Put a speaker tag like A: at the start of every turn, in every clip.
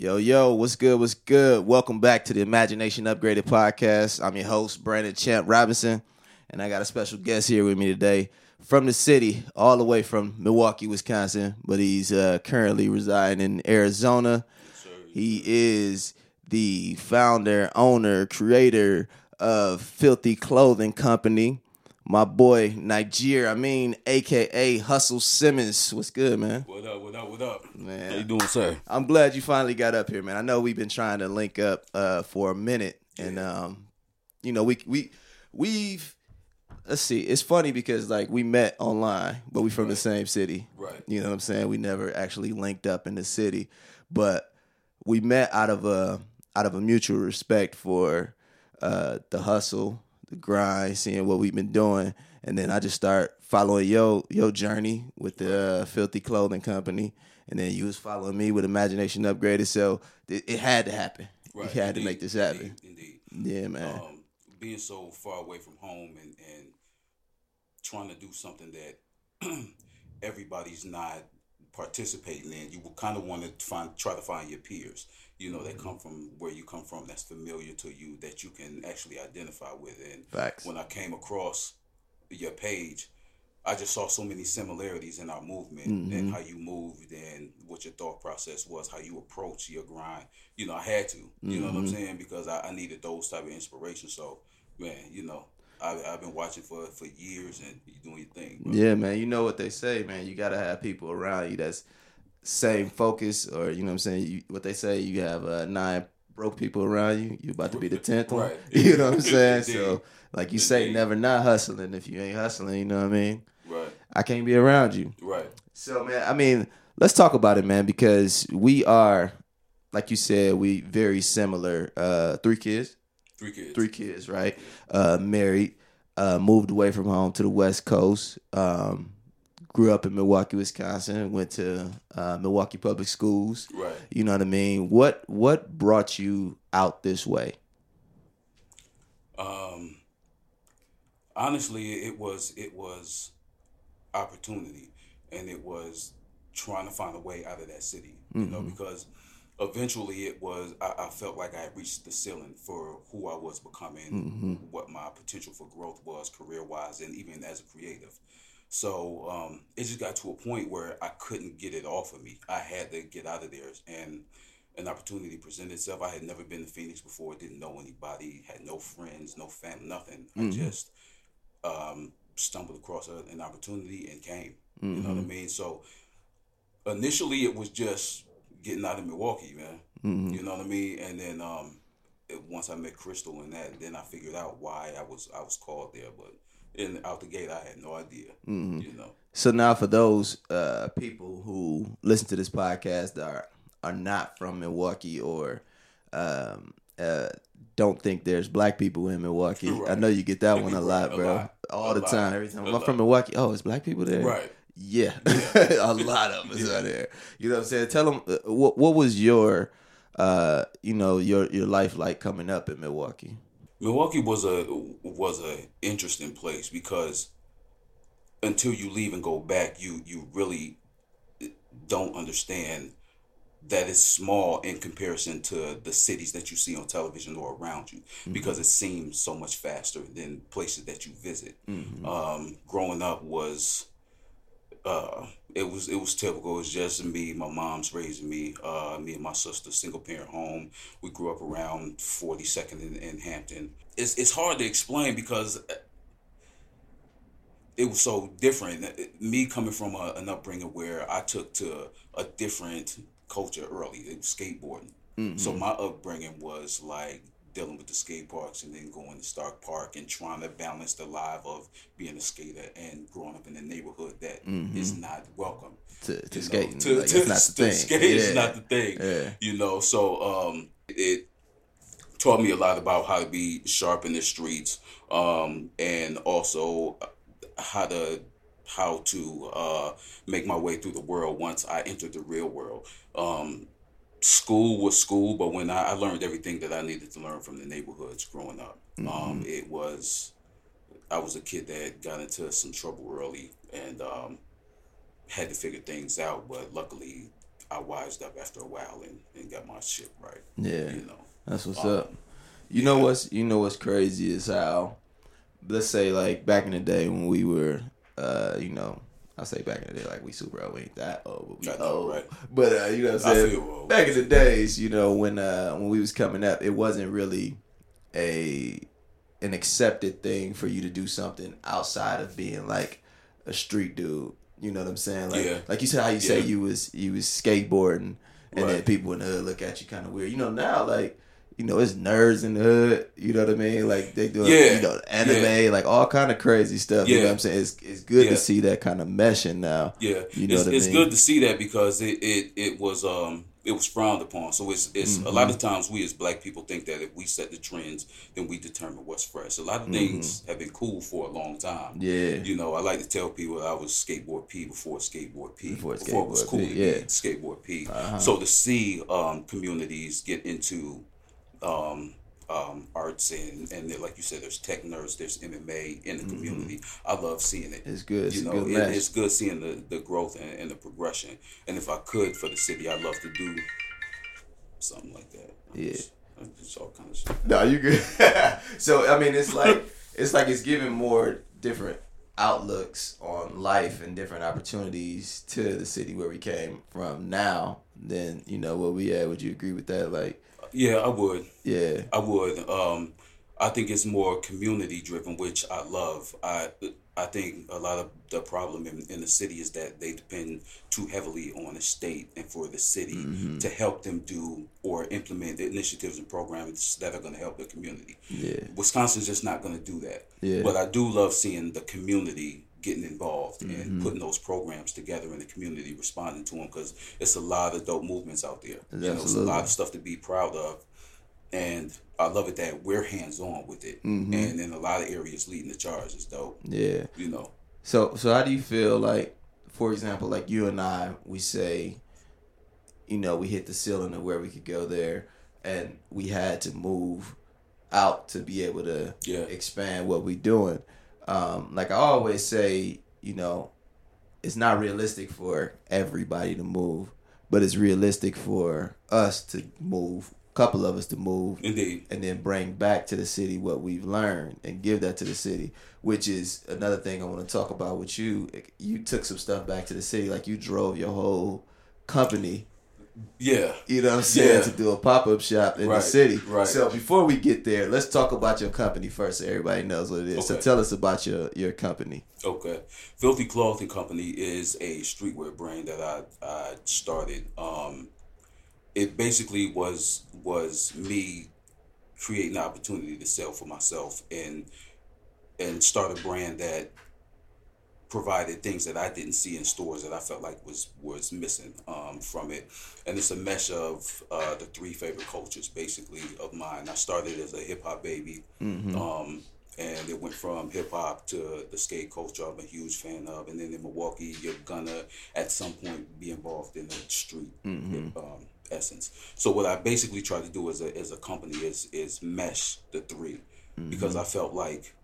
A: Yo, yo, what's good? What's good? Welcome back to the Imagination Upgraded podcast. I'm your host, Brandon Champ Robinson, and I got a special guest here with me today from the city, all the way from Milwaukee, Wisconsin, but he's uh, currently residing in Arizona. He is the founder, owner, creator of Filthy Clothing Company. My boy Niger, I mean, aka Hussle Simmons. What's good, man?
B: What up? What up? What up?
A: Man.
B: how you doing, sir?
A: I'm glad you finally got up here, man. I know we've been trying to link up uh, for a minute, and um, you know, we we we've let's see. It's funny because like we met online, but we from the same city.
B: Right.
A: You know what I'm saying? We never actually linked up in the city, but we met out of a out of a mutual respect for uh, the hustle, the grind, seeing what we've been doing, and then I just start following your your journey with the uh, Filthy Clothing Company, and then you was following me with Imagination Upgraded. So it, it had to happen.
B: Right.
A: We had to make this happen.
B: Indeed. indeed.
A: Yeah, man.
B: Um, being so far away from home and, and trying to do something that everybody's not participating in, you will kind of want to find try to find your peers. You know,
A: Mm-hmm.
B: that come from where you come from, that's familiar to you, that you can actually identify with. And
A: Facts.
B: when I came across your page, I just saw so many similarities in our movement
A: Mm-hmm.
B: and how you moved and what your thought process was, how you approach your grind. You know, I had to. You know what
A: Mm-hmm.
B: I'm saying? Because I, I needed those type of inspiration. So, man, you know, I, I've been watching for for years and you doing your thing. bro.
A: Yeah, man. You know what they say, man. You gotta have people around you that's same focus, or you know what I'm saying. You, what they say, you have uh, nine broke people around you. You about to be the tenth one.
B: Right.
A: You know what I'm saying? So, like you say, never not hustling if you ain't hustling. You know what I mean?
B: Right,
A: I can't be around you.
B: right.
A: So, man, I mean, let's talk about it, man, because we are, like you said, we very similar. Uh, three kids
B: Three kids.
A: three kids, right? Uh, married, uh, moved away from home to the West Coast. Um, grew up in Milwaukee, Wisconsin. Went to uh, Milwaukee Public Schools.
B: Right.
A: You know what I mean? What what brought you out this way?
B: Um, honestly, it was it was opportunity, and it was trying to find a way out of that city. You know, because eventually it was I, I felt like I had reached the ceiling for who I was becoming, what my potential for growth was career wise, and even as a creative. So um, it just got to a point where I couldn't get it off of me. I had to get out of there, and an opportunity presented itself. I had never been to Phoenix before, didn't know anybody, had no friends, no family, nothing. I just um, stumbled across a, an opportunity and came. You know what I mean? So initially, it was just getting out of Milwaukee, man. You know what I mean? And then um, it, once I met Crystal and that, then I figured out why I was I was called there. But in out the gate, I had no idea. You know.
A: So now, for those uh, people who listen to this podcast that are are not from Milwaukee or um, uh, don't think there's black people in Milwaukee, I know you get that one a lot,
B: Right, a
A: bro.
B: lot.
A: All
B: A
A: the
B: lot.
A: time, every time. I'm from Milwaukee. Oh, it's black people there,
B: Right.
A: Yeah, a lot of us are there. You know what I'm saying? Tell them uh, what what was your uh, you know your your life like coming up in Milwaukee.
B: Milwaukee was a was a interesting place because until you leave and go back, you you really don't understand that it's small in comparison to the cities that you see on television or around you because it seems so much faster than places that you visit. Um, growing up was uh, it was it was typical. It was just me. My mom's raising me. Uh, me and my sister, single parent home. We grew up around Forty Second in, in Hampton. It's it's hard to explain because it was so different. Me coming from a, an upbringing where I took to a different culture early, it was skateboarding. So my upbringing was like dealing with the skate parks and then going to Stark Park and trying to balance the life of being a skater and growing up in a neighborhood that is not welcome
A: To, to
B: know,
A: skating,
B: to,
A: like,
B: to,
A: it's not the
B: to
A: thing.
B: skate
A: yeah.
B: is not the thing.
A: Yeah.
B: You know, so um, it taught me a lot about how to be sharp in the streets, um, and also how to how to uh, make my way through the world once I entered the real world. Um, school was school, but when I, I learned everything that I needed to learn from the neighborhoods growing up, um, it was I was a kid that got into some trouble early and um, had to figure things out. But luckily, I wised up after a while and, and got my shit right.
A: Yeah.
B: You know.
A: That's what's
B: Um,
A: up. You know what's you know what's crazy is how let's say like back in the day when we were uh, you know, I say back in the day like we super old, we ain't that old, but we old.
B: right?
A: But uh, you know what I'm saying? Back in the days, you know, when uh when we was coming up, it wasn't really a an accepted thing for you to do something outside of being like a street dude. You know what I'm saying? Like
B: Yeah.
A: like you said how you say you was you was skateboarding and then people in the hood look at you kind of weird. You know now like you know it's nerds in the hood. You know what I mean? Like they do
B: Yeah.
A: you know anime like all kind of crazy stuff. You know what I'm saying? It's it's good
B: Yeah.
A: to see that kind of meshing now.
B: Yeah,
A: You know
B: it's,
A: what I
B: it's
A: mean?
B: good to see that because it, it, it was um it was frowned upon. So it's it's a lot of
A: Mm-hmm.
B: times we as black people think that if we set the trends, then we determine what's fresh. A lot of
A: Mm-hmm.
B: things have been cool for a long time.
A: Yeah.
B: You know, I like to tell people I was skateboard P before skateboard P.
A: Before
B: it was cool
A: P, yeah.
B: skateboard P.
A: Uh-huh.
B: So to see um, communities get into um, um, arts and and like you said, there's tech nerds, there's MMA in the community. I love seeing it
A: Mm-hmm. It's good.
B: You
A: a
B: know,
A: good
B: it, it's good seeing the, the growth and, and the progression. And if I could for the city, I'd love to do something like that. I'm
A: Yeah.
B: just- I'm just all kind of shit.
A: No, you good. so I mean, it's like it's like it's giving more different outlooks on life and different opportunities to the city where we came from now than you know where we at. Would you agree with that? Like,
B: Yeah, I would.
A: yeah,
B: I would. Um, I think it's more community driven, which I love. I I think a lot of the problem in, in the city is that they depend too heavily on the state and for the city
A: Mm-hmm.
B: to help them do or implement the initiatives and programs that are going to help the community.
A: yeah,
B: Wisconsin's just not going to do that.
A: Yeah.
B: But I do love seeing the community getting involved
A: Mm-hmm.
B: and putting those programs together in the community, responding to them because it's a lot of dope movements out there. You know, it's a lot of stuff to be proud of, and I love it that we're hands on with it,
A: Mm-hmm.
B: and in a lot of areas leading the charge is dope.
A: yeah.
B: You know,
A: So so how do you feel like for example like you and I we say you know we hit the ceiling of where we could go there and we had to move out to be able to
B: Yeah.
A: expand what we're doing. Um like I always say, you know, it's not realistic for everybody to move, but it's realistic for us to move, a couple of us to move
B: indeed.
A: and then bring back to the city what we've learned and give that to the city which is another thing i want to talk about with you you took some stuff back to the city like you drove your whole company
B: Yeah,
A: you know what i'm saying
B: Yeah.
A: to do a pop-up shop in the city
B: right.
A: so before we get there let's talk about your company first so everybody knows what it is so tell us about your your company
B: Okay. Filthy Clothing Company is a streetwear brand that I, I started. Um, it basically was was me creating an opportunity to sell for myself and and start a brand that provided things that I didn't see in stores that I felt like was was missing um, from it. And it's a mesh of uh, the three favorite cultures basically of mine. I started as a hip hop baby. Um, and it went from hip hop to the skate culture. I'm a huge fan of, and then in Milwaukee, you're gonna at some point be involved in the street um, essence. So what I basically try to do as a as a company is is mesh the 3 because I felt like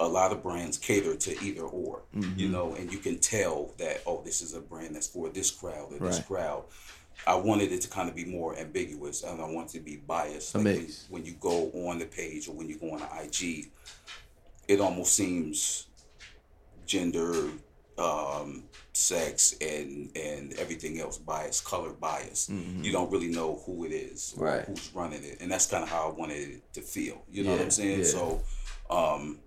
B: a lot of brands cater to either or, you know, and you can tell that oh, this is a brand that's for this crowd or this
A: Right.
B: crowd. I wanted it to kind of be more ambiguous, and I wanted to be biased. Like when, when you go on the page or when you go on the IG, it almost seems gender, um, sex, and and everything else bias, color bias. You don't really know who it is
A: Mm-hmm. Right.
B: who's running it, and that's kind of how I wanted it to feel. You know what I'm saying?
A: yeah.
B: So, um,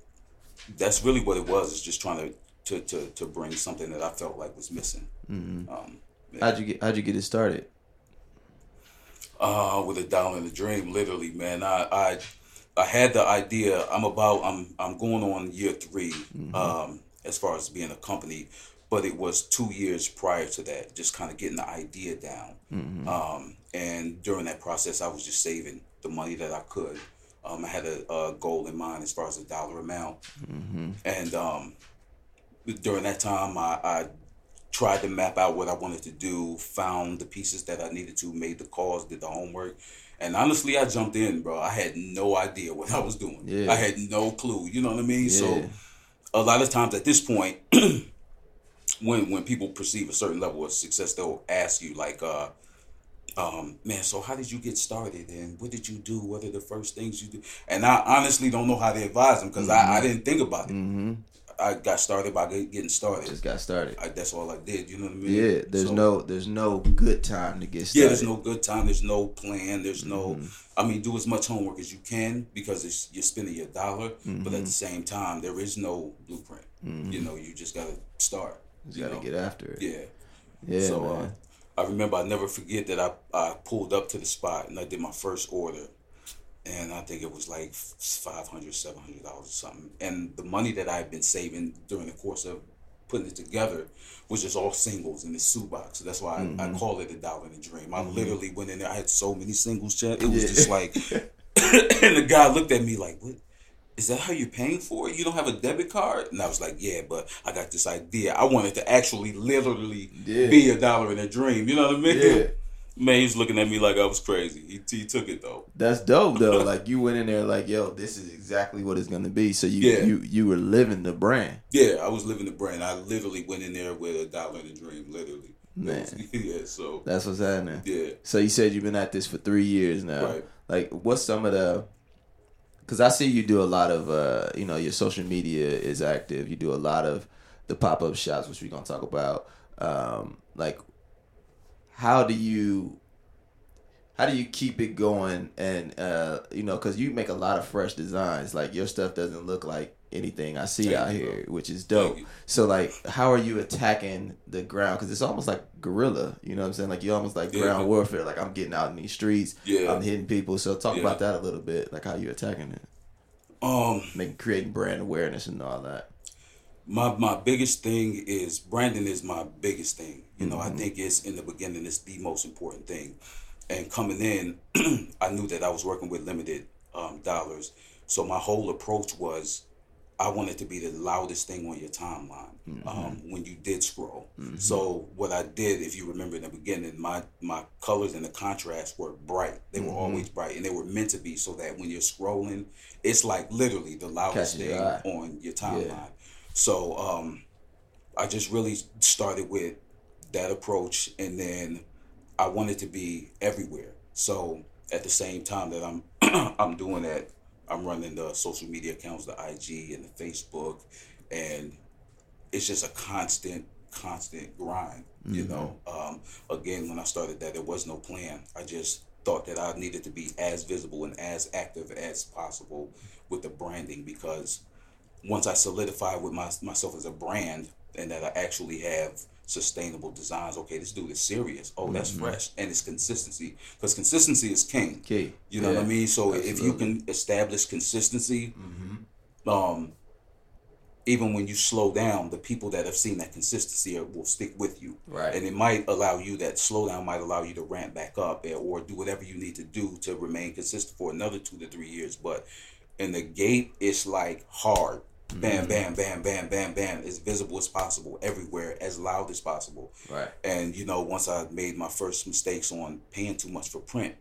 B: that's really what it was. Is just trying to to to, to bring something that I felt like was missing.
A: Mm-hmm.
B: Um,
A: how'd you get how'd you get it started
B: uh, with a down in the dream, literally, man. I, I, I had the idea. I'm about. I'm. I'm going on year 3 Um, as far as being a company, but it was two years prior to that. Just kind of getting the idea down. Um, and during that process, I was just saving the money that I could. Um, I had a, a goal in mind as far as a dollar amount, and um, during that time, I, I tried to map out what I wanted to do, found the pieces that I needed to, made the calls, did the homework. And honestly, I jumped in, bro. I had no idea what I was doing.
A: Yeah.
B: I had no clue. You know what I mean?
A: Yeah.
B: So a lot of times at this point, when when people perceive a certain level of success, they'll ask you like, uh, um, man, so how did you get started and what did you do? What are the first things you do? And I honestly don't know how to advise them because I, I didn't think about it.
A: Mm-hmm.
B: I got started by getting started.
A: Just got started.
B: I, that's all I did. You know what I mean?
A: Yeah, there's
B: So-
A: no there's no good time to get started.
B: Yeah, there's no good time. There's no plan. There's no.
A: Mm-hmm.
B: I mean, do as much homework as you can because it's, you're spending your dollar. But
A: Mm-hmm.
B: at the same time, there is no blueprint. You know, you just gotta start.
A: You
B: You
A: gotta
B: know?
A: get after it.
B: Yeah.
A: Yeah,
B: so
A: man.
B: uh, I remember I never forget that I, I pulled up to the spot and I did my first order. And I think it was like $500, $700 or something. And the money that I had been saving during the course of putting it together was just all singles in the shoe box. So that's why I,
A: Mm-hmm.
B: I call it a dollar in a dream. I literally went in there. I had so many singles, Chad. It was
A: Yeah.
B: just like, and the guy looked at me like, what? Is that how you're paying for it? You don't have a debit card? And I was like, yeah, but I got this idea. I wanted to actually literally
A: Yeah.
B: be a dollar in a dream. You know what I mean?
A: Yeah.
B: Man, he's looking at me like I was crazy. He, he took it though.
A: That's dope though. like you went in there like, yo, this is exactly what it's gonna be. So you
B: Yeah.
A: you you were living the brand.
B: Yeah, I was living the brand. I literally went in there with a dollar in a dream, literally.
A: Man.
B: yeah, so
A: That's what's happening.
B: yeah.
A: So you said you've been at this for three years now.
B: Right.
A: Like, what's some of the? Because I see you do a lot of, uh, you know, your social media is active. You do a lot of the pop up shops, which we're gonna talk about. Um, like, how do you, how do you keep it going? And uh, you know, because you make a lot of fresh designs. Like your stuff doesn't look like anything I see
B: Thank
A: out here, which is dope. So like, how are you attacking the ground? Because it's almost like guerrilla. You know what I'm saying? Like you almost like
B: Yeah.
A: ground warfare. Like I'm getting out in these streets.
B: Yeah.
A: I'm hitting people. So talk
B: Yeah.
A: about that a little bit. Like how you attacking it,
B: Um,
A: making creating brand awareness and all that.
B: my my biggest thing is branding is my biggest thing. You know, I think it's in the beginning it's the most important thing. And coming in, I knew that I was working with limited um, dollars, so my whole approach was I wanted to be the loudest thing on your timeline um, when you did scroll. So what I did, if you remember in the beginning, my my colors and the contrast were bright. They were always bright, and they were meant to be so that when you're scrolling, it's like literally the loudest thing on your timeline. So um, I just really started with that approach, and then I wanted to be everywhere. So at the same time that I'm I'm doing that, I'm running the social media accounts, the IG and the Facebook, and it's just a constant, constant grind. You know, um, again, when I started that, there was no plan. I just thought that I needed to be as visible and as active as possible with the branding because once I solidified with my, myself as a brand and that I actually have sustainable designs, okay, this dude is serious. Oh, that's fresh. And it's consistency because consistency is king.
A: Key.
B: You know what I mean? So if you
A: Mm-hmm.
B: can establish consistency, um, even when you slow down, the people that have seen that consistency will stick with you.
A: Right.
B: And it might allow you that slowdown might allow you to ramp back up or do whatever you need to do to remain consistent for another two to three years. But in the gate, it's like hard.
A: Mm-hmm.
B: Bam, bam, bam, bam, bam, bam. As visible as possible, everywhere, as loud as possible.
A: Right.
B: And you know, once I made my first mistakes on paying too much for print,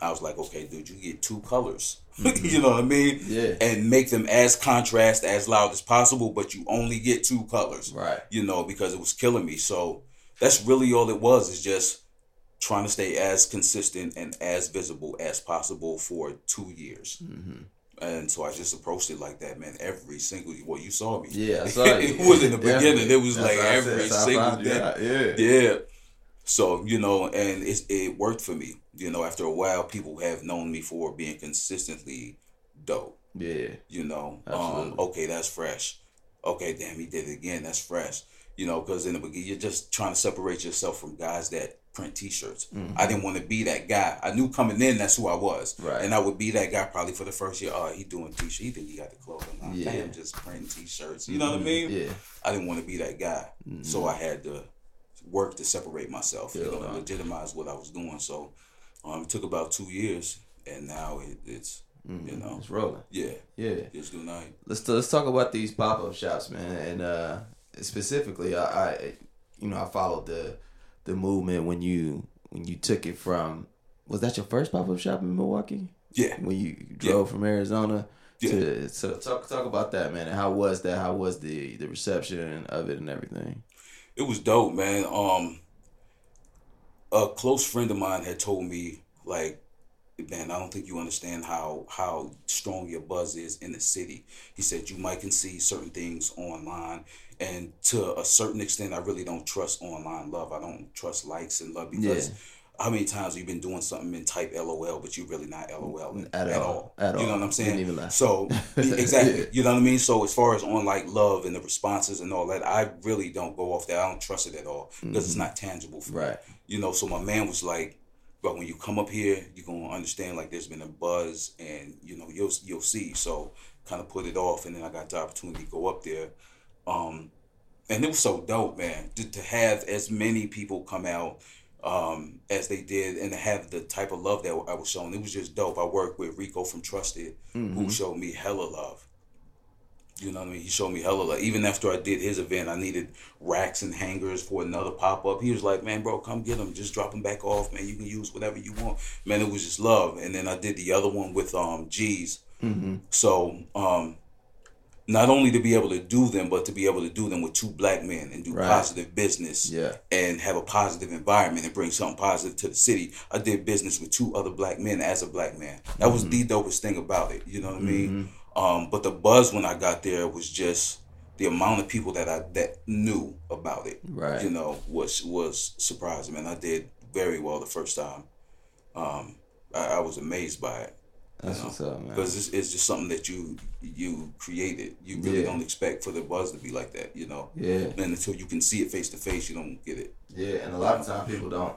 B: I was like, okay, dude, you get two colors. you know what I mean?
A: Mm-hmm. Yeah.
B: And make them as contrast, as loud as possible, but you only get two colors.
A: Right.
B: You know, because it was killing me. So that's really all it was, is just trying to stay as consistent and as visible as possible for two years.
A: Mm-hmm.
B: And so I just approached it like that, man. Every single well, you saw me.
A: Yeah, I saw you.
B: it was in the beginning. It was
A: That's
B: like every
A: that's how I
B: single day.
A: Yeah.
B: Yeah. So, you know, and it's, it worked for me. You know, after a while, people have known me for being consistently dope.
A: Yeah.
B: You know, um, okay, that's fresh. Okay, damn, he did it again. That's fresh. You know, because in the beginning, you're just trying to separate yourself from guys that print T-shirts. I didn't want to be that guy. I knew coming in that's who I was,
A: Mm-hmm. Right.
B: and I would be that guy probably for the first year. Oh, he doing T-shirts. He think he got the clothing. Nah,
A: Yeah.
B: Damn, just printing T-shirts. You know what I mean?
A: Yeah.
B: I didn't want to be that guy. So I had to work to separate myself, you
A: Feel
B: know,
A: that.
B: legitimize what I was doing. So um, it took about two years, and now it, it's, you know,
A: It's rolling.
B: yeah,
A: Yeah.
B: it's doing night.
A: let's let's talk about these pop up shops, man, and uh, specifically, I, I, you know, I followed the the movement when you when you took it from. Was that your first pop up shop in Milwaukee?
B: Yeah.
A: When you drove from Arizona
B: Yeah.
A: to so talk talk about that, man. How was that? How was the the reception of it and everything?
B: It was dope, man. Um, a close friend of mine had told me like man, I don't think you understand how how strong your buzz is in the city. He said you might can see certain things online, and to a certain extent, I really don't trust online love. I don't trust likes and love because.
A: Yeah.
B: How many times have you been doing something and type LOL, but you're really not LOL
A: At all. At all.
B: you know what I'm saying? So exactly,
A: Yeah.
B: you know what I mean. So as far as on like love and the responses and all that, I really don't go off that. I don't trust it at all because it's not tangible for me.
A: Mm-hmm. Right.
B: You know. So my man was like, "But when you come up here, you're gonna understand like there's been a buzz, and you know you'll you'll see." So kind of put it off, and then I got the opportunity to go up there. Um, and it was so dope, man, to, to have as many people come out um, as they did and to have the type of love that I was shown. It was just dope. I worked with Rico from Trusted, who showed me hella love. You know what I mean? He showed me hella love. Even after I did his event, I needed racks and hangers for another pop up. He was like, "Man, bro, come get them. Just drop them back off, man. You can use whatever you want." Man, it was just love. And then I did the other one with um G's. So um, not only to be able to do them, but to be able to do them with two black men and do
A: Right.
B: positive business
A: Yeah.
B: and have a positive environment and bring something positive to the city. I did business with two other black men as a black man. That was the dopest thing about it. You know what I mean? Um, but the buzz when I got there was just the amount of people that I that knew about it.
A: Right.
B: You know, was was surprising. And I did very well the first time. Um, I, I was amazed by it
A: That's what's up, man.
B: because it's, it's just something that you you created. You really
A: Yeah.
B: don't expect for the buzz to be like that, you know.
A: Yeah.
B: And until you can see it face to face, you don't get it.
A: Yeah, and a lot of times people don't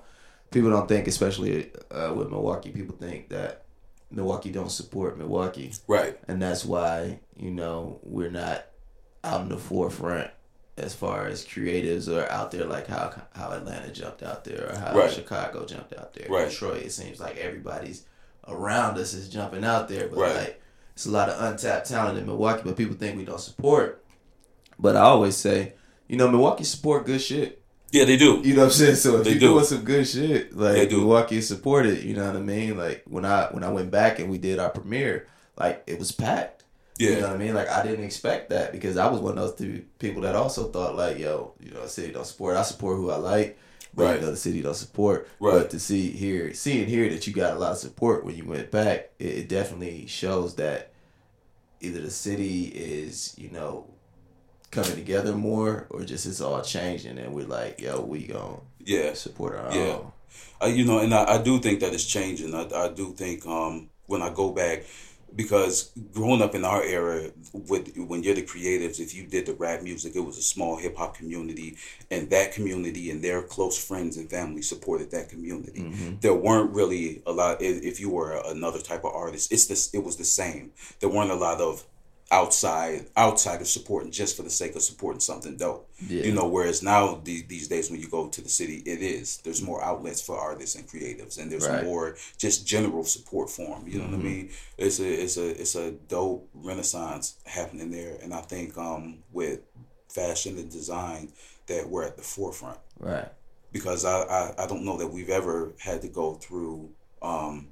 A: people don't think, especially uh, with Milwaukee, people think that Milwaukee don't support Milwaukee,
B: Right.
A: and that's why you know we're not out in the forefront as far as creatives are out there like how how Atlanta jumped out there or how
B: Right.
A: Chicago jumped out there.
B: Right.
A: Detroit, it seems like everybody's around us is jumping out there, but
B: Right.
A: like it's a lot of untapped talent in Milwaukee, but people think we don't support. But I always say, you know, Milwaukee support good shit.
B: Yeah, they do.
A: You know what I'm saying? So if
B: They
A: you're
B: do.
A: doing some good shit,
B: They
A: like
B: do.
A: Milwaukee supported, you know what I mean? Like when I when I went back and we did our premiere, like it was packed.
B: Yeah.
A: You know what I mean? Like I didn't expect that because I was one of those two people that also thought like, yo, you know, city don't support. I support who I like, but
B: Right.
A: you know, the city don't support.
B: Right.
A: But to see here, seeing here that you got a lot of support when you went back, it, it definitely shows that either the city is, you know, coming together more or just it's all changing and we're like, yo, we gonna
B: Yeah.
A: support our
B: Yeah.
A: own.
B: I, you know, and I, I do think that it's changing. I, I do think um, when I go back, because growing up in our era, with when you're the creatives, if you did the rap music, it was a small hip hop community, and that community and their close friends and family supported that community. Mm-hmm. There weren't really a lot. If if you were another type of artist, it's this. It was the same. There weren't a lot of outside outside of supporting just for the sake of supporting something dope.
A: Yeah.
B: You know, whereas now these, these days when you go to the city, it is there's more outlets for artists and creatives, and there's
A: Right. Mm-hmm.
B: more just general support for them. You know what I mean? It's a it's a it's a dope renaissance happening there, and I think um with fashion and design that we're at the forefront
A: Right.
B: because I, I, I don't know that we've ever had to go through um,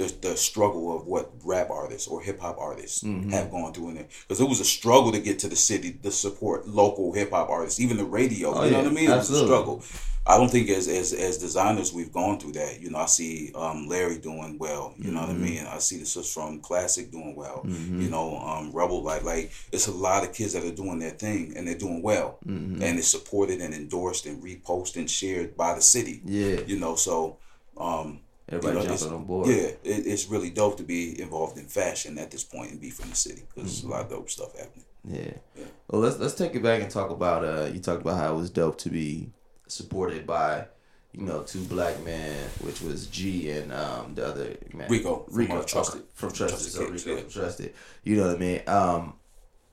B: the, the struggle of what rap artists or hip hop artists
A: Mm-hmm.
B: have gone through in it. Because it was a struggle to get to the city to support local hip hop artists, even the radio.
A: Oh,
B: you know
A: yeah,
B: what I mean? It
A: absolutely.
B: was a struggle. I don't think as, as as designers we've gone through that. You know, I see um, Larry doing well. You know what I
A: Mm-hmm.
B: mean? I see the sis from Classic doing well. You know, um, Rebel like like it's a lot of kids that are doing their thing and they're doing well,
A: Mm-hmm.
B: and it's supported and endorsed and reposted and shared by the city.
A: Yeah.
B: You know, so um,
A: Everybody
B: you know,
A: jumping on board.
B: Yeah, it, it's really dope to be involved in fashion at this point and be from the city because
A: Mm-hmm.
B: a lot of dope stuff happening.
A: Yeah.
B: Yeah.
A: Well, let's let's take it back and talk about. Uh, you talked about how it was dope to be supported by, you know, two black men, which was G and um the other man,
B: Rico from,
A: Rico
B: uh, Trusted.
A: from Trusted,
B: Trusted
A: so Rico
B: yeah.
A: from Trusted. You know what I mean? Um,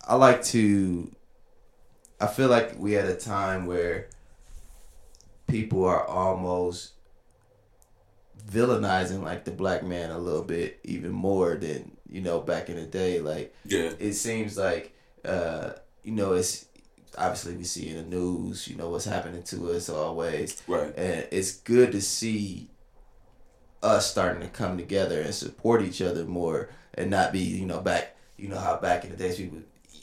A: I like to. I feel like we had a time where people are almost villainizing like the black man a little bit even more than you know back in the day like
B: Yeah,
A: it seems like uh you know it's obviously we see in the news you know what's happening to us always
B: right.
A: and it's good to see us starting to come together and support each other more and not be you know back you know how back in the days people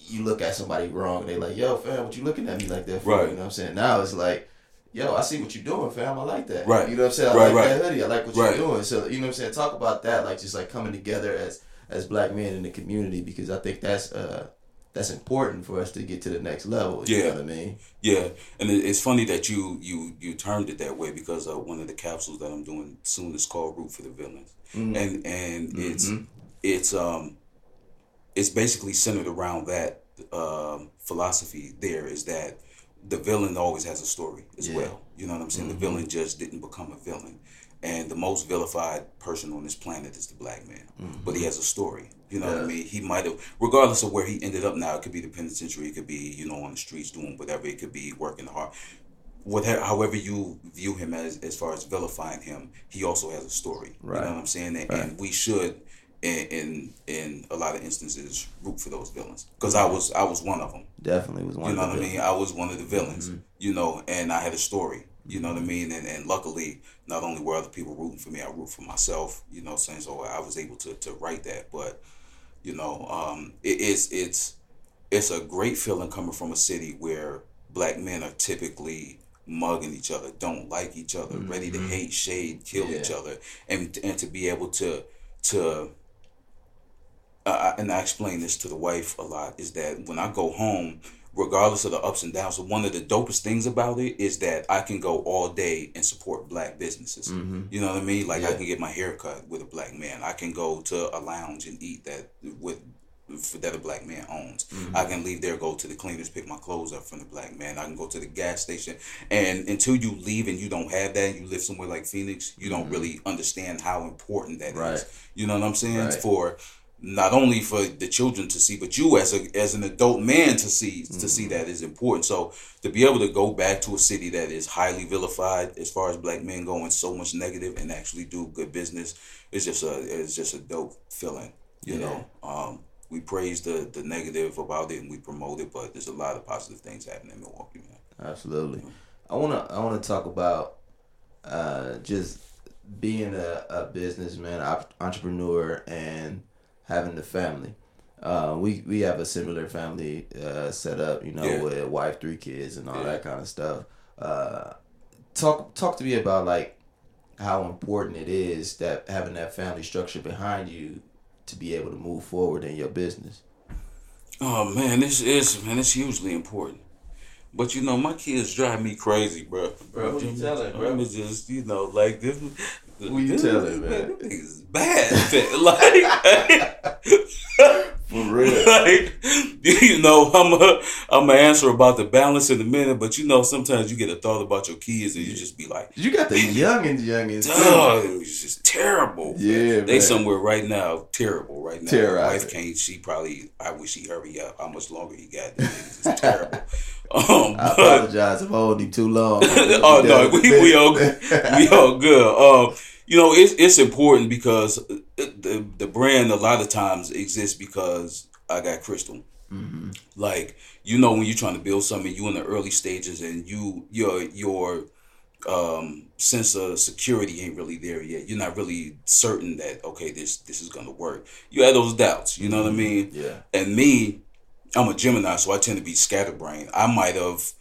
A: you look at somebody wrong and they like, yo, fam, what you looking at me like that for?
B: Right.
A: You know what I'm saying? Now it's like, yo, I see what you're doing, fam. I like that.
B: Right.
A: You know what I'm saying? I
B: Right,
A: like
B: right.
A: that hoodie. I like what
B: Right.
A: you're doing. So you know what I'm saying? Talk about that, like just like coming together as as black men in the community because I think that's uh that's important for us to get to the next level. You
B: Yeah.
A: know what I mean?
B: Yeah, and it's funny that you you you termed it that way because uh, one of the capsules that I'm doing soon is called "Root for the Villains,"
A: Mm-hmm.
B: and and it's it's um it's basically centered around that um, philosophy. There is that the villain always has a story as
A: Yeah.
B: well. You know what I'm saying? The mm-hmm. villain just didn't become a villain, and the most vilified person on this planet is the black man. Mm-hmm. But he has a story. You know what I mean? He might have, regardless of where he ended up now, it could be the penitentiary, it could be, you know, on the streets doing whatever, it could be working hard. Whatever, however you view him as, as far as vilifying him, he also has a story. You know what I'm saying? And, and we should, in, in in a lot of instances, root for those villains. Because I was I was one of them.
A: Definitely was one of them.
B: You know what I mean? I was one of the villains,
A: Mm-hmm.
B: you know, and I had a story, you know what I mean? And, and luckily, not only were other people rooting for me, I root for myself, you know saying? So I was able to, to write that. But, you know, um, it is, it's, it's a great feeling coming from a city where black men are typically mugging each other, don't like each other, ready to hate, shade, kill each
A: Mm-hmm.
B: Other, and and to be able to to uh, and I explain this to the wife a lot is that when I go home, regardless of the ups and downs, one of the dopest things about it is that I can go all day and support black businesses. You know what I mean? Like I
A: Mm-hmm.
B: Can get my hair cut with a black man. I can go to a lounge and eat that with that a black man owns.
A: Mm-hmm.
B: I can leave there, go to the cleaners, pick my clothes up from the black man. I can go to the gas station, and until you leave and you don't have that, you live somewhere like Phoenix, you don't really understand how important that is.
A: Mm-hmm. Right.
B: You know what I'm saying?
A: Right.
B: For not only for the children to see, but you as a as an adult man to see to see
A: Mm-hmm.
B: that is important. So to be able to go back to a city that is highly vilified as far as black men going, so much negative and actually do good business is just a it's just a dope feeling. You
A: Yeah.
B: know, um, we praise the the negative about it and we promote it, but there's a lot of positive things happening in Milwaukee, man.
A: Absolutely. I wanna I wanna talk about uh, just being a, a businessman, op- entrepreneur, and having the family. Uh, we we have a similar family uh, set up, you know,
B: Yeah.
A: with a wife, three kids, and all
B: Yeah.
A: that kind of stuff. Uh, talk talk to me about like how important it is that having that family structure behind you to be able to move forward in your business.
B: Oh man, this is man, it's hugely important. But you know, my kids drive me crazy, bro.
A: Bro, who you telling, bro?
B: I'm just, you know, like this.
A: Who you telling, man?
B: Niggas bad. like,
A: For real.
B: like, you know, I'm a, I'm gonna answer about the balance in a minute, but you know, sometimes you get a thought about your kids and you just be like,
A: You got the youngins, youngins.
B: Dog, it's just terrible.
A: Yeah, man.
B: they
A: man.
B: somewhere right now, terrible right now.
A: Terrorizing.
B: Wife can't. She probably. I wish he hurry up. How much longer he got? Is terrible. Um,
A: I apologize if I hold him too long.
B: oh no, we, we all good. we all good. Um, you know, it's it's important because the the brand a lot of times exists because I got Crystal. Like you know, when you're trying to build something, you in the early stages, and you your your um, sense of security ain't really there yet. You're not really certain that okay, this this is gonna work. You have those doubts. You know what I mean?
A: Yeah.
B: And me, I'm a Gemini, so I tend to be scatterbrained. I might have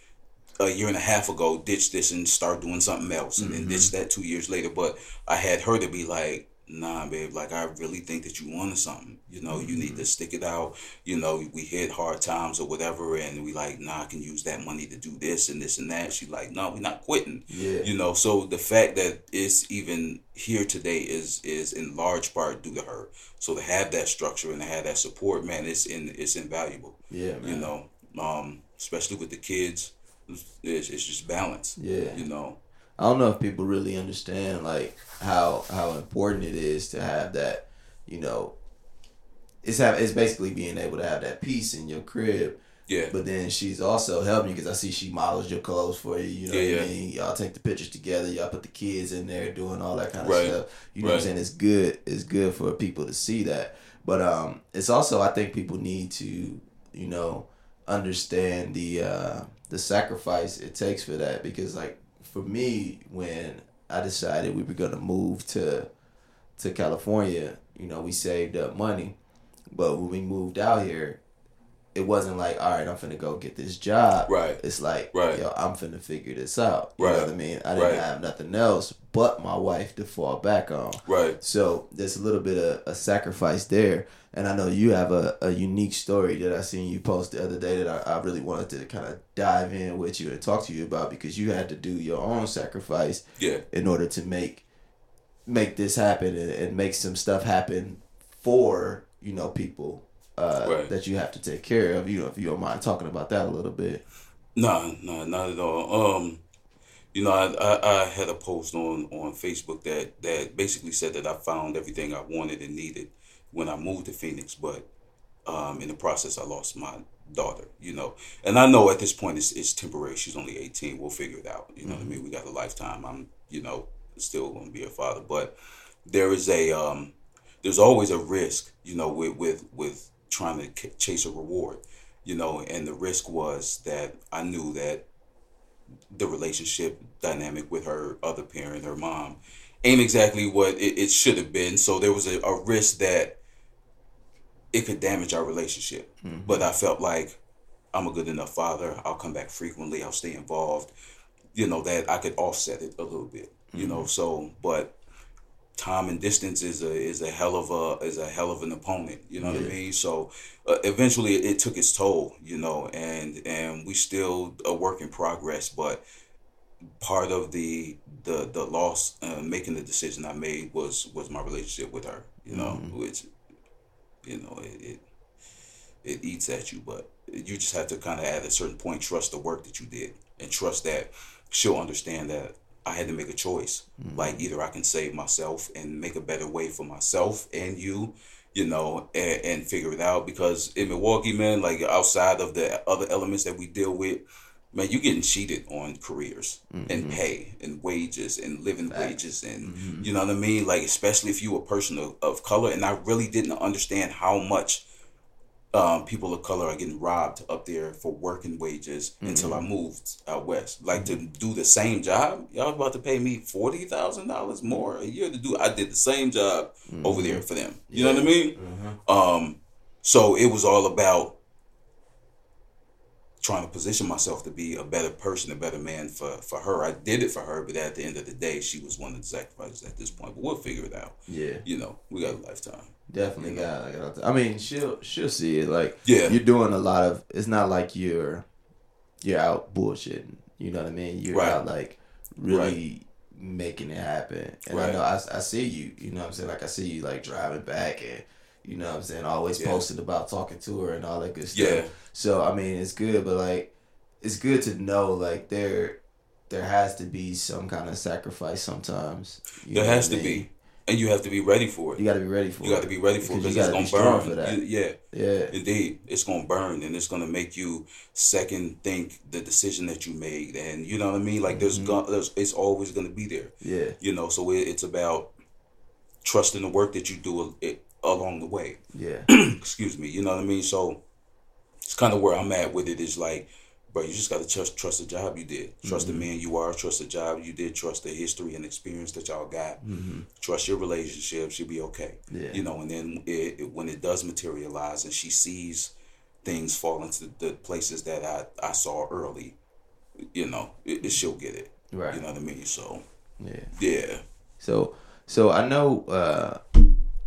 B: a year and a half ago ditch this and start doing something else, and then ditch that two years later. But I had her to be like, "Nah, babe, like I really think that you wanted something. You know, you need to stick it out. You know, we hit hard times or whatever, and we like, nah, I can use that money to do this and this and that. She like, no, we're not quitting.
A: Yeah.
B: You know, so the fact that it's even here today is is in large part due to her. So to have that structure and to have that support, man, it's in it's invaluable.
A: Yeah, man.
B: You know, um, especially with the kids, it's, it's just balance.
A: Yeah.
B: You know.
A: I don't know if people really understand like how how important it is to have that, you know, it's have it's basically being able to have that peace in your crib.
B: Yeah.
A: But then she's also helping you because I see she models your clothes for you. You know
B: Yeah,
A: what I mean? Y'all take the pictures together. Y'all put the kids in there doing all that kind of
B: Right.
A: stuff. You know what I'm saying? It's good. It's good for people to see that. But um, it's also I think people need to you know understand the uh, the sacrifice it takes for that because like for me when I decided we were gonna move to to California, you know, we saved up money, but when we moved out here, it wasn't like, all right, I'm finna go get this job.
B: Right.
A: It's like,
B: Right.
A: yo, I'm finna figure this out. You
B: Right.
A: know what I mean? I didn't
B: Right.
A: have nothing else but my wife to fall back on.
B: Right.
A: So there's a little bit of a sacrifice there. And I know you have a, a unique story that I seen you post the other day that I, I really wanted to kind of dive in with you and talk to you about because you had to do your own sacrifice
B: Yeah.
A: in order to make make this happen and, and make some stuff happen for you know people uh,
B: Right.
A: that you have to take care of. You know, if you don't mind talking about that a little bit.
B: No, no, not at all. Um, you know, I, I, I had a post on, on Facebook that, that basically said that I found everything I wanted and needed when I moved to Phoenix, but um, in the process, I lost my daughter. You know, and I know at this point it's, it's temporary. She's only eighteen. We'll figure it out. You know what I mean? We got a lifetime. I'm, you know, still going to be a father, but there is a um, there's always a risk. You know, with with with trying to c- chase a reward you know, and the risk was that I knew that the relationship dynamic with her other parent, her mom, ain't exactly what it, it should have been. So there was a, a risk that it could damage our relationship. But I felt like I'm a good enough father. I'll come back frequently. I'll stay involved. You know that I could offset it a little bit. You know, so but time and distance is a is a hell of a is a hell of an opponent. You know what I mean? So uh, eventually it, took its toll. You know, and and we still a work in progress. But part of the the the loss uh, making the decision I made was was my relationship with her. You know, which you know it, it it eats at you, but you just have to kind of at a certain point trust the work that you did and trust that she'll understand that I had to make a choice. Mm-hmm. Like either I can save myself and make a better way for myself and you, you know, and, and figure it out. Because in Milwaukee, man, like outside of the other elements that we deal with, man, you're getting cheated on careers and mm-hmm. pay and wages and living wages and mm-hmm. you know what I mean. Like especially if you a person of, of color, and I really didn't understand how much um, people of color are getting robbed up there for working wages until mm-hmm. I moved out west. Like to do the same job, y'all about to pay me forty thousand dollars more a year to do. I did the same job over there for them. You know what I mean? Um, so it was all about trying to position myself to be a better person, a better man for for her. I did it for her, but at the end of the day, she was one of the sacrifices at this point. But we'll figure it out.
A: Yeah,
B: You know, we got a lifetime.
A: definitely got. I, got I mean, she'll she'll see it. Like
B: Yeah.
A: you're doing a lot of. It's not like you're you're out bullshitting. You know what I mean? You're
B: Right.
A: out like really making it happen. And I know I, I see you. You know what I'm saying? Like I see you like driving back and. You know what I'm saying? Always
B: Yeah.
A: posting about talking to her and all that good stuff.
B: Yeah.
A: So I mean, it's good, but like, it's good to know like there, there has to be some kind of sacrifice sometimes.
B: There has to
A: mean?
B: be, and you have to be ready for it.
A: You got to be ready for
B: You
A: it.
B: You got to be ready for it
A: Because
B: because
A: you
B: it's gonna
A: be
B: burn.
A: for that.
B: You- yeah,
A: Yeah.
B: indeed, it's gonna burn, and it's gonna make you second think the decision that you made, and you know what I mean. Like there's,
A: Mm-hmm.
B: go- there's it's always gonna be there.
A: Yeah.
B: You know, so it, it's about trusting the work that you do it, along the way.
A: Yeah.
B: Excuse me. You know what I mean. So it's kind of where I'm at with it. Is like, bro, you just got to trust trust the job you did, trust
A: Mm-hmm.
B: the man you are, trust the job you did, trust the history and experience that y'all got,
A: Mm-hmm.
B: trust your relationships. You'll be okay.
A: Yeah.
B: You know, and then it, it, when it does materialize and she sees things fall into the places that I I saw early, you know, it, it, she'll get it.
A: Right.
B: You know what I mean? So
A: Yeah.
B: yeah.
A: So, so I know, uh,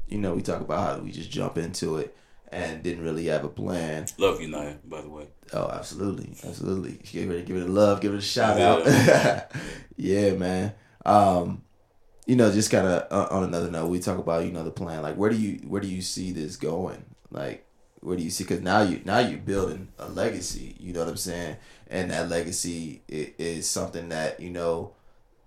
A: you know, we talk about how we just jump into it and didn't really have a plan.
B: Love you, Naya, by the way.
A: Oh, absolutely, absolutely. Give it, give it a love, give it a shout out. yeah, man. Um, you know, just kind of on another note, we talk about you know the plan. Like, where do you where do you see this going? Like, where do you see? Because now you now you're building a legacy. You know what I'm saying? And that legacy is, is something that you know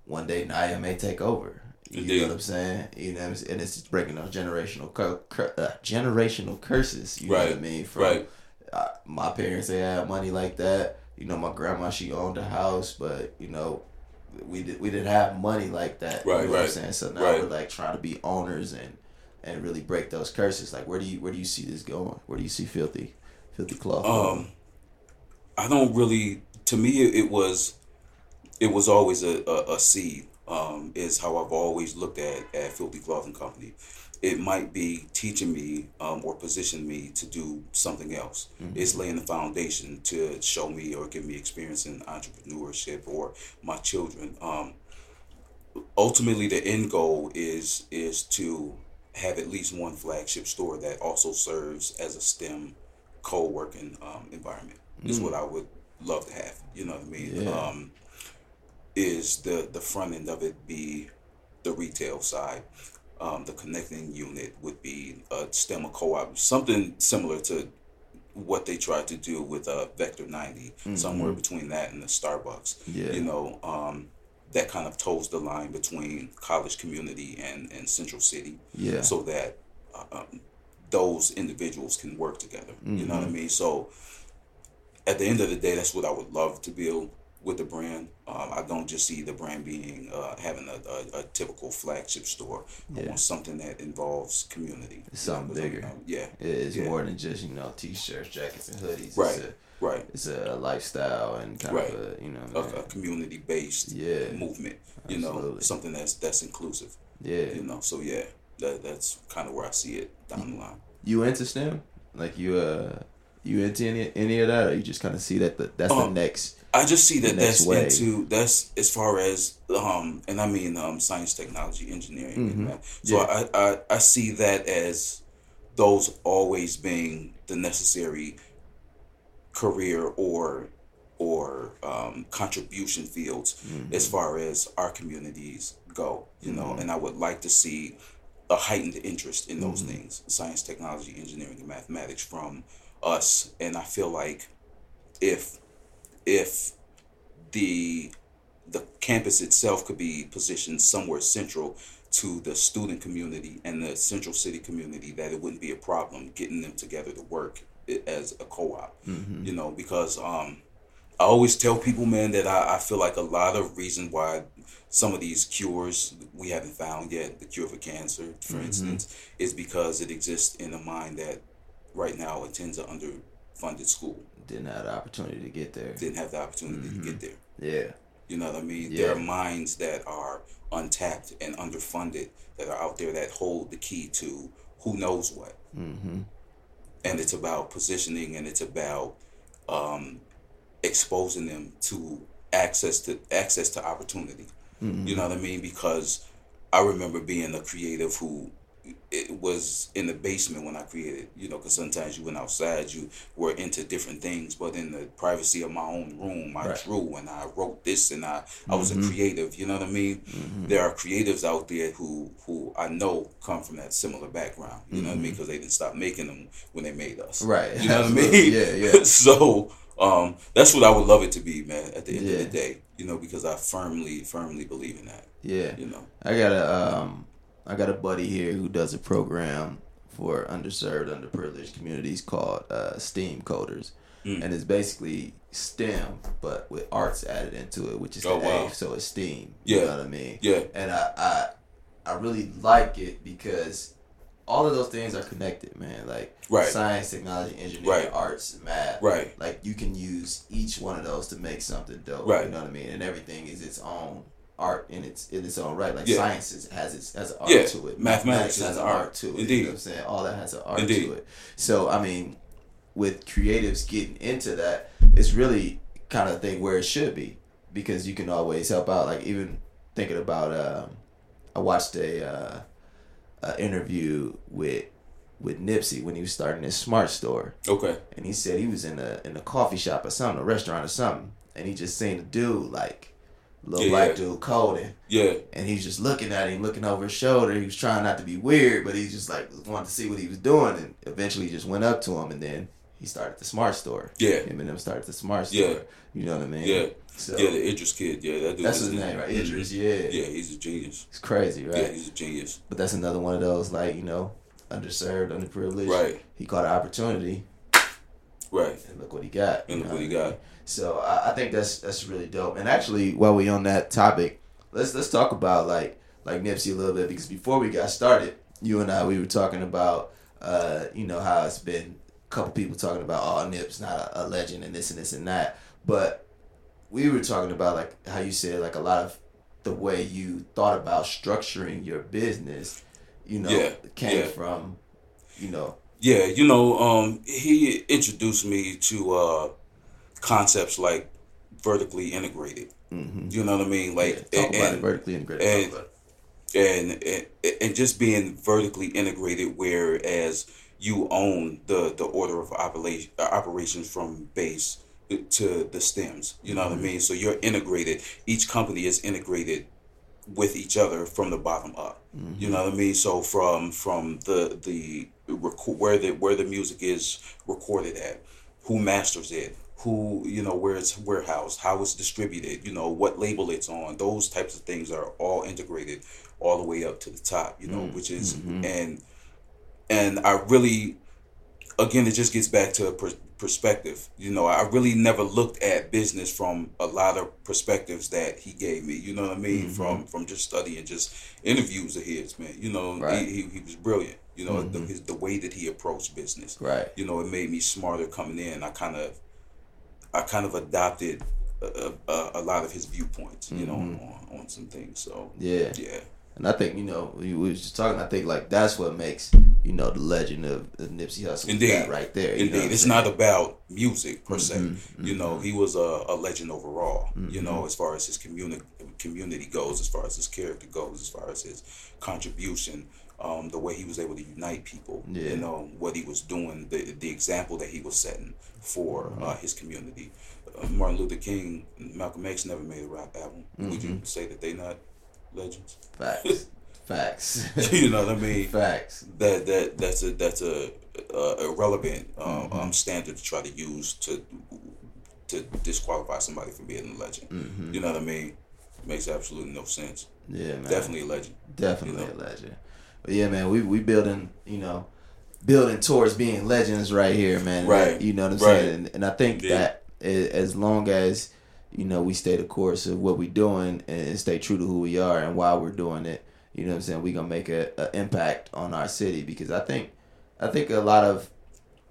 A: one day Naya may take over. You
B: Indeed.
A: know what I'm saying? You know, what I'm saying? and it's breaking those generational cur- cur- uh, generational curses. You know what I mean? From
B: Right.
A: uh, my parents, they had money like that. You know, my grandma, she owned a house, but you know, we did we didn't have money like that.
B: Right,
A: you know What I'm
B: right,
A: saying? So now
B: right.
A: we're like trying to be owners and and really break those curses. Like, where do you where do you see this going? Where do you see filthy, filthy cloth? going?
B: Um, I don't really. To me, it, it was, it was always a, a, a seed um, is how I've always looked at at Filthy Clothing Company. It might be teaching me um, or position me to do something else. It's laying the foundation to show me or give me experience in entrepreneurship or my children. Um, ultimately, the end goal is is to have at least one flagship store that also serves as a STEM co-working um, environment. Is what I would love to have. You know what I mean?
A: Yeah.
B: Is the the front end of it be the retail side? Um, the connecting unit would be a STEM or co-op, something similar to what they tried to do with uh, Vector 90, somewhere between that and the Starbucks.
A: Yeah.
B: You know, um, that kind of toes the line between college community and, and Central City.
A: Yeah.
B: So that uh, um, those individuals can work together. You know what I mean? So at the end of the day, that's what I would love to build with the brand. Um, I don't just see the brand being uh, having a, a, a typical flagship store. I want something that involves community.
A: Something
B: You know,
A: bigger.
B: yeah.
A: It's
B: Yeah.
A: more than just you know t-shirts, jackets, and hoodies.
B: Right.
A: It's a,
B: Right.
A: it's a lifestyle and kind
B: Right.
A: of a you know.
B: A, a community based
A: Yeah.
B: movement. You know, something that's that's inclusive.
A: yeah.
B: You know, so yeah, that that's kind of where I see it down the line.
A: You into STEM? Like you uh you into any any of that, or you just kind of see that the, that's the
B: Um,
A: next?
B: I just see that that's
A: wave.
B: into that's as far as um and I mean um science, technology, engineering. and
A: Mhm.
B: math. So
A: Yeah.
B: I, I I see that as those always being the necessary career or or um, contribution fields
A: Mm-hmm.
B: as far as our communities go. You know,
A: Mm-hmm.
B: and I would like to see a heightened interest in those
A: Mm-hmm.
B: things, science, technology, engineering, and mathematics from us. And I feel like if if the the campus itself could be positioned somewhere central to the student community and the central city community that it wouldn't be a problem getting them together to work as a co-op. You know because um i always tell people man that I, I feel like a lot of reason why some of these cures we haven't found yet the cure for cancer for instance is because it exists in a mind that right now attends an underfunded school
A: Didn't have the opportunity to get there.
B: didn't have the opportunity to get there
A: Yeah.
B: you know what I mean?
A: Yeah.
B: There are minds that are untapped and underfunded that are out there that hold the key to who knows what.
A: Mm-hmm.
B: And it's about positioning and it's about um, exposing them to access to access to opportunity. You know what I mean? Because I remember being a creative who it was in the basement when I created, you know, because sometimes you went outside, you were into different things, but in the privacy of my own room, I
A: Right.
B: drew and I wrote this and I, I was a creative, you know what I mean? There are creatives out there who, who I know come from that similar background, you know what I mean? Because they didn't stop making them when they made us.
A: Right.
B: You know what I mean?
A: Yeah, yeah.
B: so um, that's what I would love it to be, man, at the end
A: Yeah.
B: of the day, you know, because I firmly, firmly believe in that,
A: Yeah.
B: you know.
A: I got a um I got a buddy here who does a program for underserved, underprivileged communities called uh, STEAM Coders,
B: Mm.
A: and it's basically STEM but with arts added into it, which is
B: Oh,
A: the
B: wow.
A: A, so it's STEAM.
B: Yeah.
A: You know what I mean?
B: Yeah.
A: And I, I I really like it because all of those things are connected, man. Like
B: Right.
A: science, technology, engineering,
B: Right.
A: arts, math.
B: Right.
A: Like you can use each one of those to make something dope.
B: Right.
A: You know what I mean? And everything is its own art in its in its own right. Like
B: Yeah.
A: science is, has its has an art
B: Yeah.
A: to it.
B: Mathematics
A: has an
B: art.
A: art to it. You
B: Indeed.
A: know what I'm saying? All that has an art
B: Indeed.
A: to it. So I mean, with creatives getting into that, it's really kind of thing where it should be because you can always help out. Like even thinking about, um, I watched a, uh, a interview with with Nipsey when he was starting his smart store,
B: Okay.
A: and he said he was in a in a coffee shop or something, a restaurant or something, and he just seen a dude like little
B: Yeah,
A: black
B: yeah.
A: dude coding.
B: Yeah.
A: And he's just looking at him, looking over his shoulder. He was trying not to be weird, but he just like wanted to see what he was doing, and eventually he just went up to him, and then he started the smart store.
B: Yeah.
A: him and them started the smart store.
B: Yeah.
A: you know what I mean?
B: Yeah.
A: So
B: Yeah, the Iddris kid. Yeah, that dude.
A: that's
B: is-
A: his name, right?
B: Mhm.
A: Iddris. Yeah.
B: Yeah, he's a genius.
A: it's crazy, right?
B: Yeah, he's a genius.
A: But that's another one of those like you know, underserved, underprivileged.
B: Right.
A: He caught an opportunity,
B: Right.
A: and look what he got.
B: And look what he
A: I mean? So I, I think that's that's really dope. And actually, while we on that topic, let's let's talk about like like Nipsey a little bit because before we got started, you and I we were talking about uh, you know how it's been a couple people talking about oh Nip's not a, a legend and this and this and that, but we were talking about like how you said like a lot of the way you thought about structuring your business, you know,
B: Yeah,
A: came
B: yeah.
A: from, you know,
B: Yeah, you know, um, he introduced me to uh, concepts like vertically integrated. Mm-hmm. You know what I mean? Like,
A: yeah, talk
B: and,
A: about it
B: and-
A: vertically integrated.
B: and- and and and just being vertically integrated, whereas you own the the order of operation operations from base to the stems. You know what I mm-hmm. mean? So you're integrated. Each company is integrated with each other from the bottom up. You mm-hmm. know what I mean? So from from the the where the where the music is recorded at, who masters it, who you know where it's warehoused, how it's distributed, you know what label it's on. Those types of things are all integrated all the way up to the top. You know, mm, which is mm-hmm. and and I really again it just gets back to per- perspective you know i really never looked at business from a lot of perspectives that he gave me you know what i mean mm-hmm. from from just studying just interviews of his man you know
A: Right.
B: he, he, he was brilliant you know the, mm-hmm. his, the way that he approached business
A: Right.
B: you know it made me smarter coming in i kind of i kind of adopted a, a, a lot of his viewpoints you know mm-hmm. on, on some things so
A: Yeah.
B: yeah
A: And I think you know we we was just talking. I think like that's what makes you know the legend of, of Nipsey Hussle
B: Indeed.
A: right there.
B: Indeed, it's not about music per se.
A: Mm-hmm.
B: You know, mm-hmm. he was a, a legend overall. You know, mm-hmm. as far as his community community goes, as far as his character goes, as far as his contribution, um, the way he was able to unite people.
A: Yeah.
B: You know what he was doing, the the example that he was setting for
A: Mm-hmm.
B: uh, his community. Uh, Martin Luther King, Malcolm X never made a rap album. Would you
A: Mm-hmm.
B: say that they not legends?
A: facts. Facts.
B: you know what I mean?
A: Facts.
B: that that that's a that's a, a irrelevant um,
A: Mm-hmm.
B: um, standard to try to use to to disqualify somebody from being a legend.
A: Mm-hmm.
B: You know what I mean? Makes absolutely no sense.
A: Yeah, man.
B: Definitely a legend.
A: Definitely
B: you know.
A: a legend. But yeah, man, we we building, you know, building towards being legends right here, man.
B: Right.
A: that- you know what I'm
B: Right.
A: saying? And, and I think
B: Yeah.
A: that as long as you know we stay the course of what we're doing and stay true to who we are and why we're doing it, you know what I'm saying? We gonna make a, a impact on our city because I think I think a lot of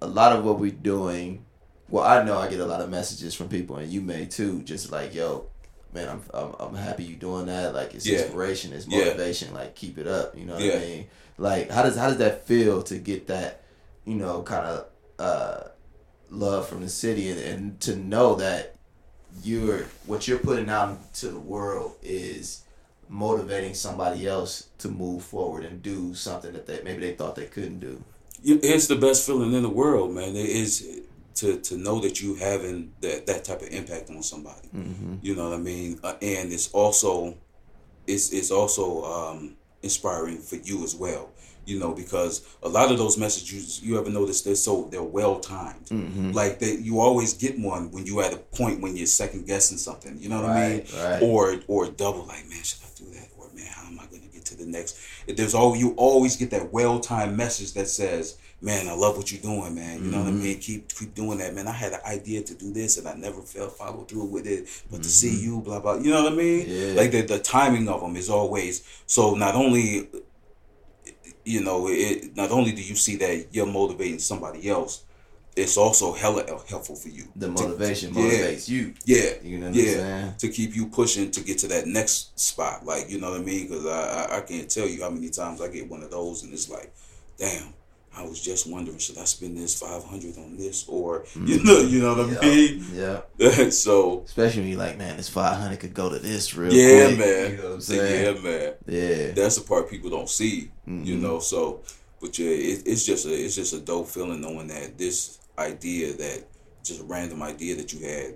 A: a lot of what we're doing. Well, I know I get a lot of messages from people, and you may too. Just like, yo, man, I'm I'm, I'm happy you doing that. Like, it's
B: Yeah.
A: inspiration, it's
B: Yeah.
A: motivation. Like, keep it up. You know what
B: Yeah.
A: I mean? Like, how does how does that feel to get that, you know, kind of uh, love from the city, and, and to know that you're what you're putting out into the world is motivating somebody else to move forward and do something that they maybe they thought they couldn't do.
B: It's the best feeling in the world, man. It is to to know that you having that that type of impact on somebody.
A: Mm-hmm.
B: You know what I mean? Uh, and it's also it's it's also um, inspiring for you as well. You know, because a lot of those messages you ever notice they're so they're well timed.
A: Mm-hmm.
B: Like they, you always get one when you at a point when you're second guessing something. You know what I mean?
A: Right, right.
B: Or or double like, man, should I do that? Or man, how am I going to get to the next? There's all you always get that well timed message that says, "Man, I love what you're doing, man. You know what I
A: Mm-hmm.
B: mean? Keep keep doing that, man. I had an idea to do this and I never felt follow through with it, but to see you, blah blah. You know what I mean?
A: Mm-hmm. Yeah.
B: Like the the timing of them is always so. Not only you know, it not only do you see that you're motivating somebody else, it's also hella helpful for you.
A: The
B: To-
A: motivation
B: yeah.
A: motivates you.
B: Yeah,
A: You know what
B: yeah,
A: I'm saying?
B: to keep you pushing to get to that next spot. Like you know what I mean? Because I, I I can't tell you how many times I get one of those, and it's like, damn. I was just wondering, should I spend this five hundred on this, or you know, you know what I mean?
A: Yeah.
B: so
A: Especially when you're like, man, this 500 could go to this real
B: yeah,
A: quick.
B: man,
A: You know what I'm saying?
B: yeah, man.
A: Yeah.
B: That's the part people don't see, you
A: Mhm.
B: know. So, but yeah, it, it's just a it's just a dope feeling knowing that this idea that just a random idea that you had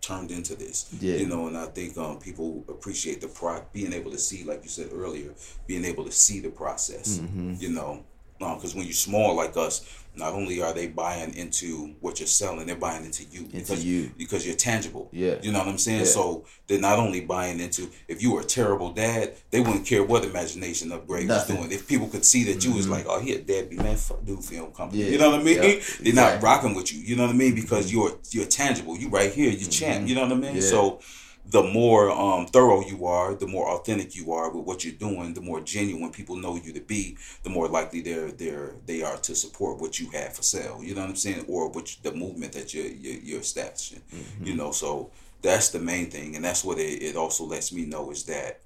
B: turned into this.
A: Yeah.
B: You know, and I think um, people appreciate the pro being able to see, like you said earlier, being able to see the process.
A: Mm-hmm.
B: You know, because when you're small like us, not only are they buying into what you're selling, they're buying into you because
A: you.
B: because you're tangible.
A: Yeah.
B: You know what I'm saying?
A: Yeah.
B: So they're not only buying into if you were a terrible dad, they wouldn't care what imagination upgrade
A: Nothing.
B: was doing. If people could see that you was like, oh, he a deadbeat man, fuck dude film company.
A: Yeah.
B: You know what I mean?
A: Yeah.
B: They're not
A: Exactly. Mm-hmm.
B: rocking with you. You know what I mean? Because you're you're tangible. You right here. You're champ. You know what I mean?
A: Yeah.
B: So the more um, thorough you are, the more authentic you are with what you're doing, the more genuine people know you to be, the more likely they're they're they are to support what you have for sale. You know what I'm saying, or which the movement that you're you're, you're establishing.
A: Mm-hmm.
B: You know, so that's the main thing, and that's what it, it also lets me know is that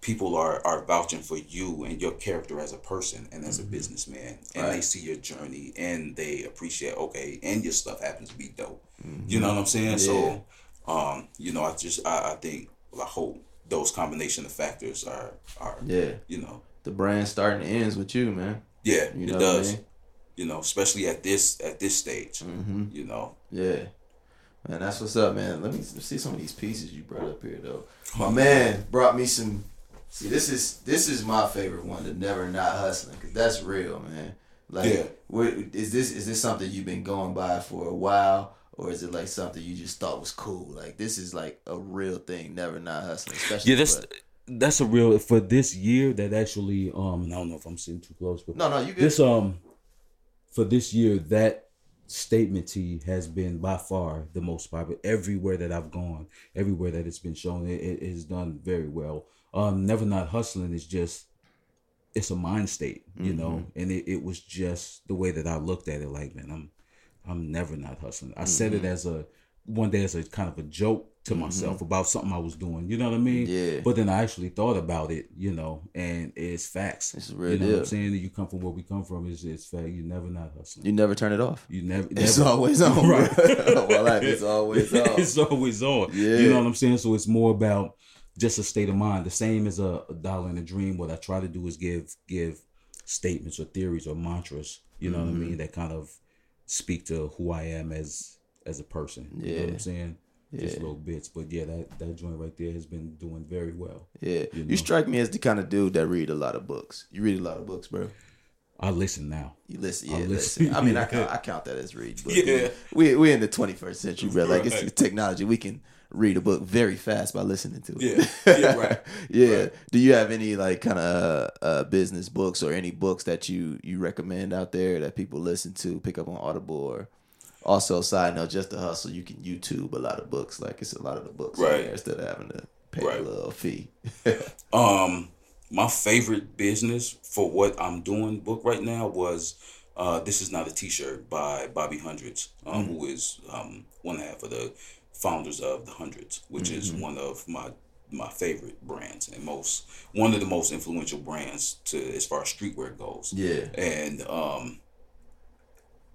B: people are are vouching for you and your character as a person and as a
A: Mm-hmm.
B: businessman, and they see your journey and they appreciate okay, and your stuff happens to be dope. You know what I'm saying? So, um, you know, I just I, I think well, I hope those combination of factors are are
A: Yeah.
B: you know
A: The brand starting and ends with you, man.
B: yeah
A: You
B: it
A: know what I
B: does
A: mean? Mm-hmm.
B: you know especially at this at this stage you know
A: Yeah. Man, that's what's up, man. Let me see some of these pieces you brought up here, though. My man brought me some. See, this is this is my favorite one, the never not hustling, cause that's real, man. Like,
B: Yeah.
A: what, is this is this something you've been going by for a while, or is it like something you just thought was cool? Like, this is like a real thing, never not hustling, especially.
C: Yeah, that's that's a real for this year. That actually, um, and I don't know if I'm sitting too close, but
A: no, no, you good.
C: this um, for this year, that statement T has been by far the most popular. Everywhere that I've gone, everywhere that it's been shown, it, it is done very well. Um, never not hustling is just it's a mind state, you know, and it, it was just the way that I looked at it. Like, man, I'm I'm never not hustling. I said it as a one day as a kind of a joke to myself about something I was doing. You know what I mean?
A: Yeah.
C: But then I actually thought about it, you know, and it's facts.
A: It's real
C: you know
A: deal.
C: what I'm saying? That you come from where we come from. It's it's fact. You never not hustling.
A: you never turn it off.
C: You never.
A: It's
C: never-
A: always on,
C: Right.
A: My life is always on.
C: it's always on.
A: Yeah.
C: You know what I'm saying? So it's more about just a state of mind. The same as a, a dollar in a dream. What I try to do is give give statements or theories or mantras. You know what I
A: Mm-hmm.
C: mean? That kind of speak to who I am as as a person. You know what
A: Yeah.
C: I'm saying? Just little bits. But yeah, that, that joint right there has been doing very well.
A: Yeah,
C: You
A: you, strike me as the kind of dude that read a lot of books. You read a lot of books, bro.
C: I listen now.
A: You listen,
C: I
A: yeah,
C: listen.
A: listen. I mean, I count, I count that as reading. But
B: Yeah.
A: we we in the 21st century, bro. Like it's technology. We can read a book very fast by listening to it.
B: Yeah. Yeah, right.
A: yeah.
B: Right.
A: Do you have any like kind of uh, uh, business books or any books that you you recommend out there that people listen to, pick up on Audible or? Also, side note, just to hustle, you can YouTube a lot of books. Like it's a lot of the books,
B: Right.
A: there instead of having to pay
B: Right.
A: a little fee.
B: Um, my favorite business for what I'm doing book right now was uh, "This Is Not a T-Shirt" by Bobby Hundreds, um, who is um, one half of the founders of the Hundreds, which is one of my my favorite brands and most one of the most influential brands to as far as streetwear goes.
A: Yeah.
B: and um,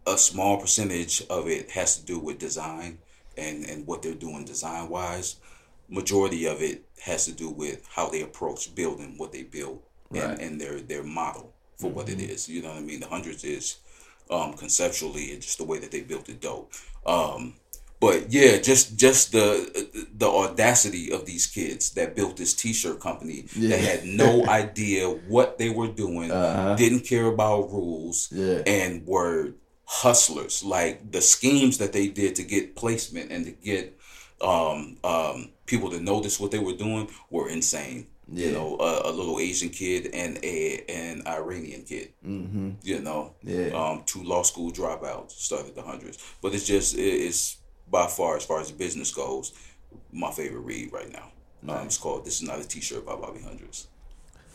B: a small percentage of it has to do with design and and what they're doing design wise. Majority of it has to do with how they approach building what they build
A: Right.
B: and, and their their model for what it is. You know what I mean? The hundreds is um, conceptually and just the way that they built it dope. Um, but yeah, just just the the audacity of these kids that built this T-shirt company
A: Yeah.
B: that had no idea what they were doing,
A: Uh-huh.
B: didn't care about rules,
A: Yeah.
B: and were hustlers. Like the schemes that they did to get placement and to get um, um, people to notice what they were doing were insane.
A: Yeah.
B: You know, a, a little Asian kid and a an Iranian kid.
A: Mm-hmm.
B: You know,
A: Yeah.
B: um, two law school dropouts started the hundreds. But it's just it, it's by far as far as business goes, my favorite read right now. Um, it's called "This Is Not a T-Shirt" by Bobby Hundreds.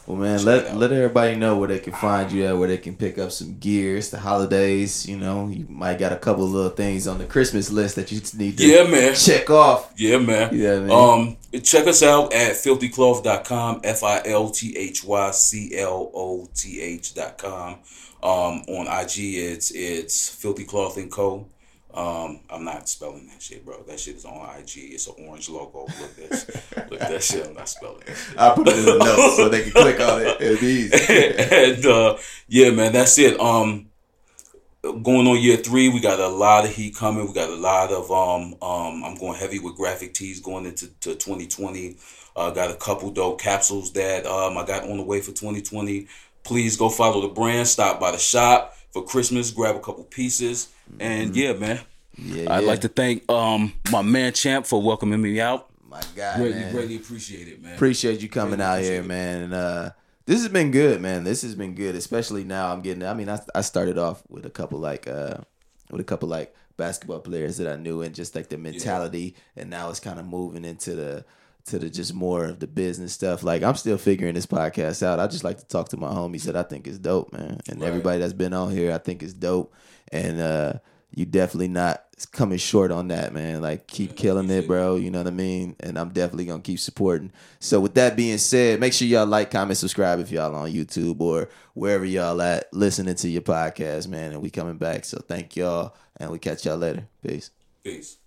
A: Well, man,
B: Check
A: let let everybody know where they can find you at, where they can pick up some gear. It's the holidays, you know. You might got a couple little things on the Christmas list that you need to
B: Yeah, man.
A: check off.
B: Yeah, man.
A: Yeah, man.
B: Um, check us out at filthycloth.com, F I L T H Y C L O T H.com. Um, on IG, it's it's Filthy Cloth and Co. Um, I'm not spelling that shit, bro. That shit is on IG. It's an orange logo. Look at this. Look that shit. I'm not spelling it.
A: I'll put it in the notes so they can click on it. It'll be easy.
B: and uh, yeah, man, that's it. Um, going on year three, we got a lot of heat coming. We got a lot of um um. I'm going heavy with graphic tees going into to 2020. Uh, got a couple dope capsules that um I got on the way for 2020. Please go follow the brand. Stop by the shop for Christmas. Grab a couple pieces. And yeah, man.
A: Yeah,
C: I'd
A: yeah.
C: like to thank um my man Champ for welcoming me out.
A: My God,
B: Greatly,
A: man.
B: greatly appreciate it, man.
A: Appreciate you coming
B: Really
A: out here,
B: it.
A: man. And uh, this has been good, man. This has been good, especially now. I'm getting. I mean, I I started off with a couple like uh with a couple like basketball players that I knew and just like the mentality, and now it's kind of moving into the to the just more of the business stuff. Like I'm still figuring this podcast out. I just like to talk to my homies that I think is dope, man. And
B: Right.
A: everybody that's been on here, I think is dope. And uh you definitely not coming short on that, man. Like keep killing it, bro. You know what I mean? And I'm definitely gonna keep supporting. So with that being said, make sure y'all like, comment, subscribe if y'all on YouTube or wherever y'all at listening to your podcast, man. And we coming back. So thank y'all and we catch y'all later. Peace.
B: Peace.